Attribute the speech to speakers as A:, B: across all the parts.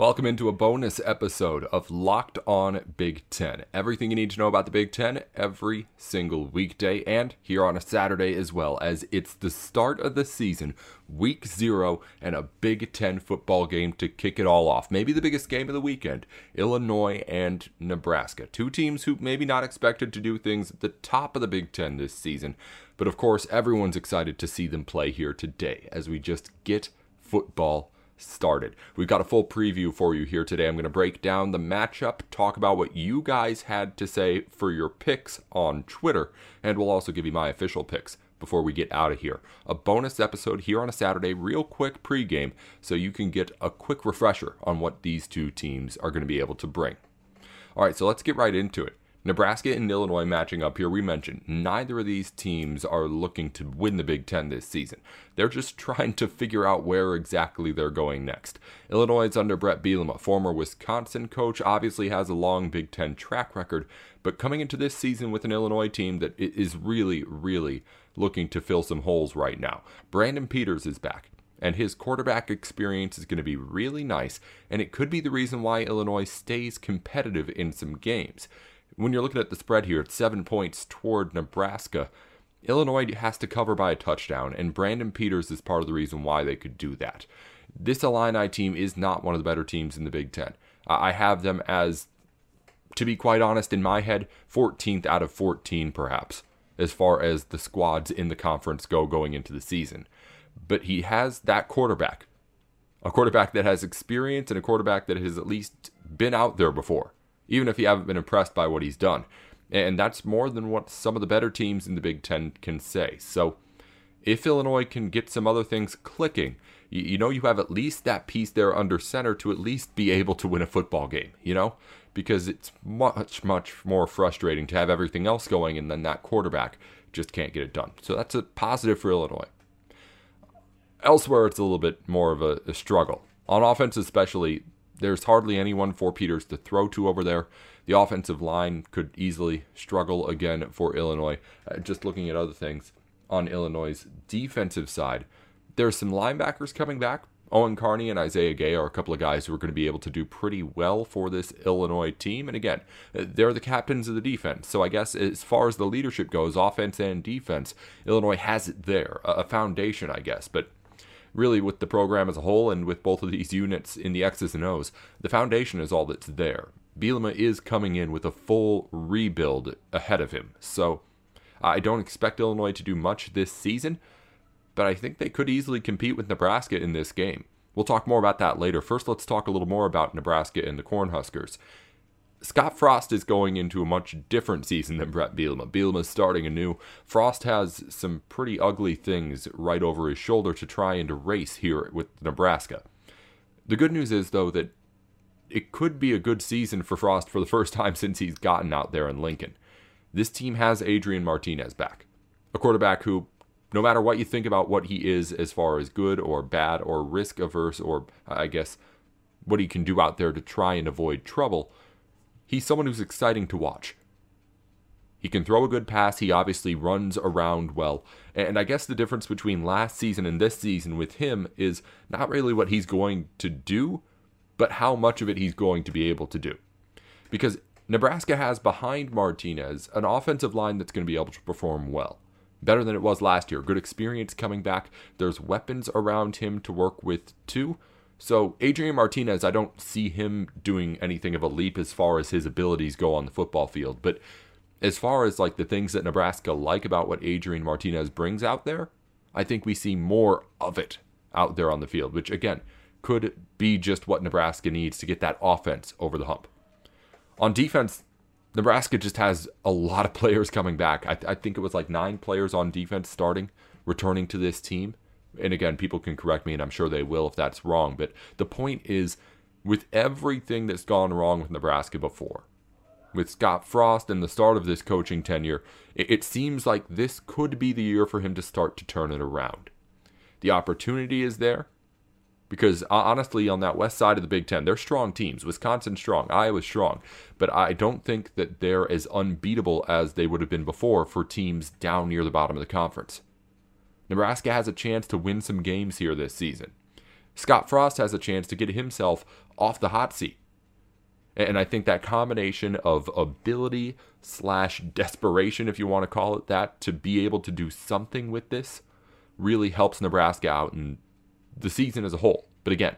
A: Welcome into a bonus episode of Locked On Big Ten. Everything you need to know about the Big Ten every single weekday and here on a Saturday as well, as it's the start of the season, week zero, and a Big Ten football game to kick it all off. Maybe the biggest game of the weekend Illinois and Nebraska. Two teams who maybe not expected to do things at the top of the Big Ten this season. But of course, everyone's excited to see them play here today as we just get football started. We've got a full preview for you here today. I'm going to break down the matchup, talk about what you guys had to say for your picks on Twitter, and we'll also give you my official picks before we get out of here. A bonus episode here on a Saturday, real quick pregame, so you can get a quick refresher on what these two teams are going to be able to bring. All right, so let's get right into it. Nebraska and Illinois matching up here, we mentioned neither of these teams are looking to win the Big Ten this season. They're just trying to figure out where exactly they're going next. Illinois is under Brett Bielema, former Wisconsin coach, obviously has a long Big Ten track record, but coming into this season with an Illinois team that is really, really looking to fill some holes right now. Brandon Peters is back and his quarterback experience is going to be really nice, and it could be the reason why Illinois stays competitive in some games when you're looking at the spread here, it's seven points toward Nebraska. Illinois has to cover by a touchdown, and Brandon Peters is part of the reason why they could do that. This Illini team is not one of the better teams in the Big Ten. I have them as, to be quite honest, in my head, 14th out of 14, perhaps, as far as the squads in the conference go going into the season. But he has that quarterback, a quarterback that has experience and a quarterback that has at least been out there before even if you haven't been impressed by what he's done. And that's more than what some of the better teams in the Big Ten can say. So if Illinois can get some other things clicking, you, you know you have at least that piece there under center to at least be able to win a football game, you know? Because it's much, much more frustrating to have everything else going and then that quarterback just can't get it done. So that's a positive for Illinois. Elsewhere, it's a little bit more of a, a struggle. On offense, especially, there's hardly anyone for Peters to throw to over there. The offensive line could easily struggle again for Illinois. Uh, just looking at other things on Illinois' defensive side, there's some linebackers coming back. Owen Carney and Isaiah Gay are a couple of guys who are going to be able to do pretty well for this Illinois team. And again, uh, they're the captains of the defense. So I guess as far as the leadership goes, offense and defense, Illinois has it there, a foundation, I guess. But really with the program as a whole and with both of these units in the X's and O's, the foundation is all that's there. Bielema is coming in with a full rebuild ahead of him. So I don't expect Illinois to do much this season, but I think they could easily compete with Nebraska in this game. We'll talk more about that later. First, let's talk a little more about Nebraska and the Cornhuskers. Scott Frost is going into a much different season than Brett Bielema. Bielema's starting anew. Frost has some pretty ugly things right over his shoulder to try and erase here with Nebraska. The good news is, though, that it could be a good season for Frost for the first time since he's gotten out there in Lincoln. This team has Adrian Martinez back, a quarterback who, no matter what you think about what he is as far as good or bad or risk averse or, I guess, what he can do out there to try and avoid trouble, he's someone who's exciting to watch. He can throw a good pass. He obviously runs around well. And I guess the difference between last season and this season with him is not really what he's going to do, but how much of it he's going to be able to do. Because Nebraska has behind Martinez an offensive line that's going to be able to perform well. Better than it was last year. Good experience coming back. There's weapons around him to work with, too. So Adrian Martinez, I don't see him doing anything of a leap as far as his abilities go on the football field. But as far as like the things that Nebraska like about what Adrian Martinez brings out there, I think we see more of it out there on the field, which again could be just what Nebraska needs to get that offense over the hump. On defense, Nebraska just has a lot of players coming back. I, I think it was like nine players on defense starting, returning to this team and again, people can correct me, and I'm sure they will if that's wrong. But the point is, with everything that's gone wrong with Nebraska before, with Scott Frost and the start of this coaching tenure, it, it seems like this could be the year for him to start to turn it around. The opportunity is there because honestly, on that west side of the Big Ten, they're strong teams. Wisconsin strong, Iowa strong, but I don't think that they're as unbeatable as they would have been before for teams down near the bottom of the conference. Nebraska has a chance to win some games here this season. Scott Frost has a chance to get himself off the hot seat. And I think that combination of ability slash desperation, if you want to call it that, to be able to do something with this really helps Nebraska out in the season as a whole. But again,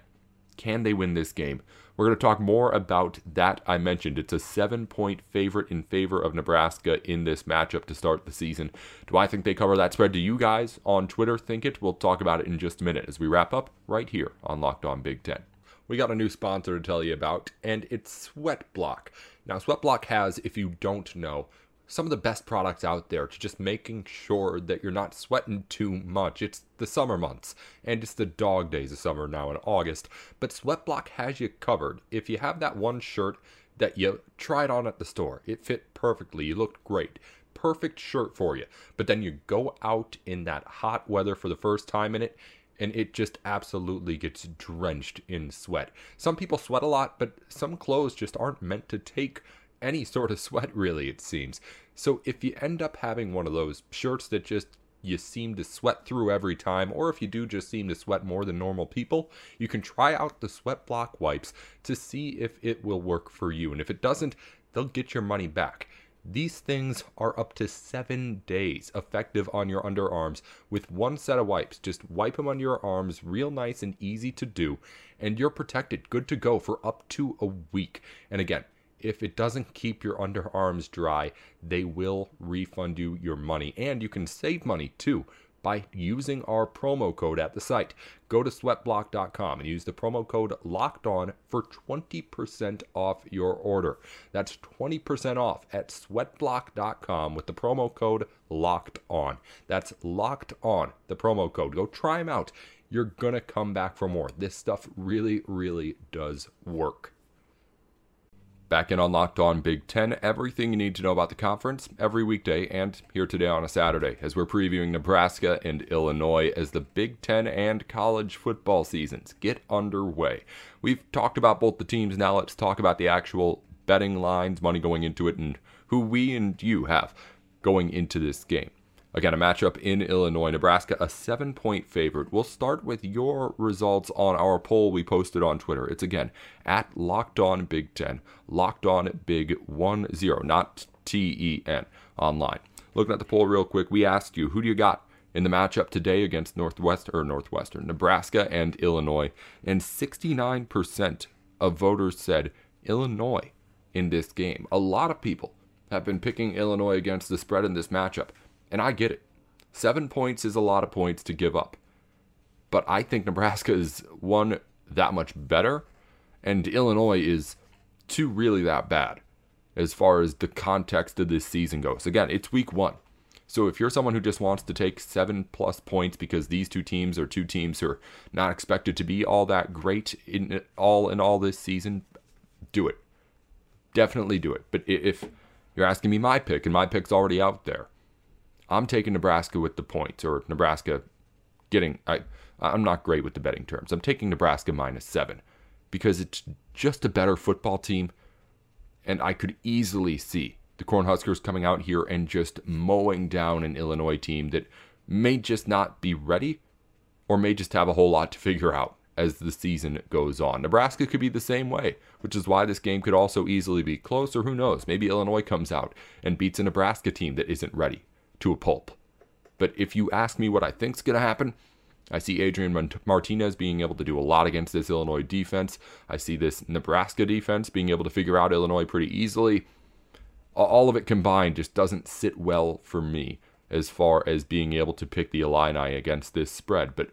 A: can they win this game? We're going to talk more about that. I mentioned it's a seven point favorite in favor of Nebraska in this matchup to start the season. Do I think they cover that spread? Do you guys on Twitter think it? We'll talk about it in just a minute as we wrap up right here on Locked On Big Ten. We got a new sponsor to tell you about, and it's Sweatblock. Now, Sweatblock has, if you don't know, some of the best products out there to just making sure that you're not sweating too much. It's the summer months, and it's the dog days of summer now in August, but Sweatblock has you covered. If you have that one shirt that you tried on at the store, it fit perfectly, you looked great. Perfect shirt for you. But then you go out in that hot weather for the first time in it, and it just absolutely gets drenched in sweat. Some people sweat a lot, but some clothes just aren't meant to take any sort of sweat, really, it seems. So if you end up having one of those shirts that just you seem to sweat through every time, or if you do just seem to sweat more than normal people, you can try out the sweat block wipes to see if it will work for you. And if it doesn't, they'll get your money back. These things are up to seven days effective on your underarms with one set of wipes. Just wipe them on your arms, real nice and easy to do, and you're protected, good to go for up to a week. And again, if it doesn't keep your underarms dry, they will refund you your money. And you can save money too by using our promo code at the site. Go to sweatblock.com and use the promo code locked on for 20% off your order. That's 20% off at sweatblock.com with the promo code locked on. That's locked on, the promo code. Go try them out. You're going to come back for more. This stuff really, really does work. Back in on Locked On Big Ten, everything you need to know about the conference every weekday and here today on a Saturday as we're previewing Nebraska and Illinois as the Big Ten and college football seasons get underway. We've talked about both the teams, now let's talk about the actual betting lines, money going into it, and who we and you have going into this game. Again, a matchup in Illinois, Nebraska, a seven point favorite. We'll start with your results on our poll we posted on Twitter. It's again at Locked On Big Ten, Locked On Big One Zero, not T E N online. Looking at the poll real quick, we asked you who do you got in the matchup today against Northwest or Northwestern, Nebraska and Illinois, and 69% of voters said Illinois in this game. A lot of people have been picking Illinois against the spread in this matchup. And I get it. Seven points is a lot of points to give up. But I think Nebraska is one that much better, and Illinois is two really that bad as far as the context of this season goes. Again, it's week one. So if you're someone who just wants to take seven plus points because these two teams are two teams who are not expected to be all that great in all in all this season, do it. Definitely do it. But if you're asking me my pick and my pick's already out there, I'm taking Nebraska with the points, or Nebraska getting. I I'm not great with the betting terms. I'm taking Nebraska minus seven because it's just a better football team, and I could easily see the Cornhuskers coming out here and just mowing down an Illinois team that may just not be ready, or may just have a whole lot to figure out as the season goes on. Nebraska could be the same way, which is why this game could also easily be close, or who knows, maybe Illinois comes out and beats a Nebraska team that isn't ready to a pulp. But if you ask me what I think's going to happen, I see Adrian Martinez being able to do a lot against this Illinois defense. I see this Nebraska defense being able to figure out Illinois pretty easily. All of it combined just doesn't sit well for me as far as being able to pick the Illini against this spread. But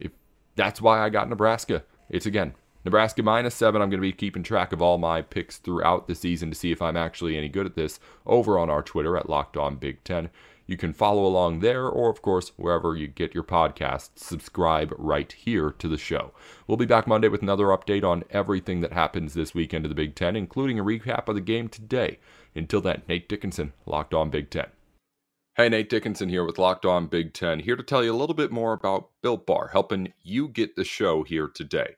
A: if that's why I got Nebraska, it's again Nebraska minus seven. I'm going to be keeping track of all my picks throughout the season to see if I'm actually any good at this over on our Twitter at Locked On Big Ten. You can follow along there, or of course, wherever you get your podcasts, subscribe right here to the show. We'll be back Monday with another update on everything that happens this weekend of the Big Ten, including a recap of the game today. Until then, Nate Dickinson, Locked On Big Ten. Hey, Nate Dickinson here with Locked On Big Ten, here to tell you a little bit more about Built Bar, helping you get the show here today.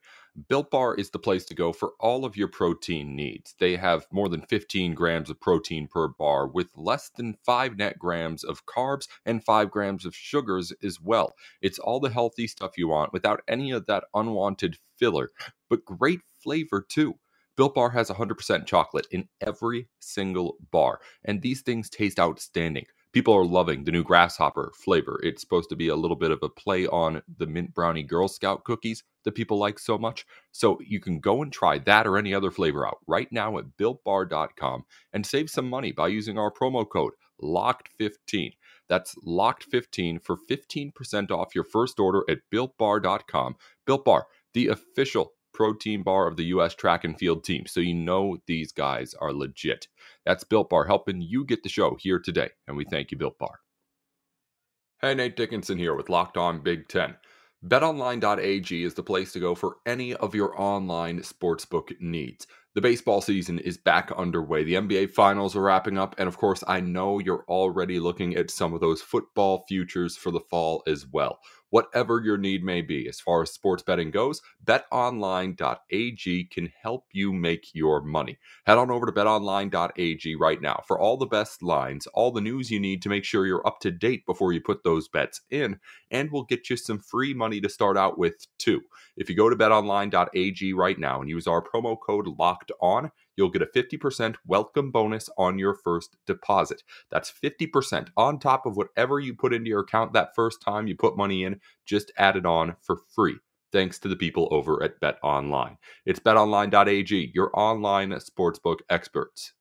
A: Built Bar is the place to go for all of your protein needs. They have more than 15 grams of protein per bar with less than 5 net grams of carbs and 5 grams of sugars as well. It's all the healthy stuff you want without any of that unwanted filler, but great flavor too. Built Bar has 100% chocolate in every single bar, and these things taste outstanding. People are loving the new grasshopper flavor. It's supposed to be a little bit of a play on the mint brownie Girl Scout cookies that people like so much. So you can go and try that or any other flavor out right now at builtbar.com and save some money by using our promo code LOCKED15. That's LOCKED15 for 15% off your first order at builtbar.com. Built Bar, the official protein bar of the U.S. track and field team. So you know these guys are legit. That's Built Bar helping you get the show here today. And we thank you, Built Bar. Hey, Nate Dickinson here with Locked On Big Ten. BetOnline.ag is the place to go for any of your online sportsbook needs. The baseball season is back underway. The NBA finals are wrapping up. And of course, I know you're already looking at some of those football futures for the fall as well whatever your need may be. As far as sports betting goes, betonline.ag can help you make your money. Head on over to betonline.ag right now for all the best lines, all the news you need to make sure you're up to date before you put those bets in, and we'll get you some free money to start out with too. If you go to betonline.ag right now and use our promo code locked on, you'll get a 50% welcome bonus on your first deposit. That's 50% on top of whatever you put into your account that first time you put money in, just add it on for free. Thanks to the people over at Bet Online. It's betonline.ag, your online sportsbook experts.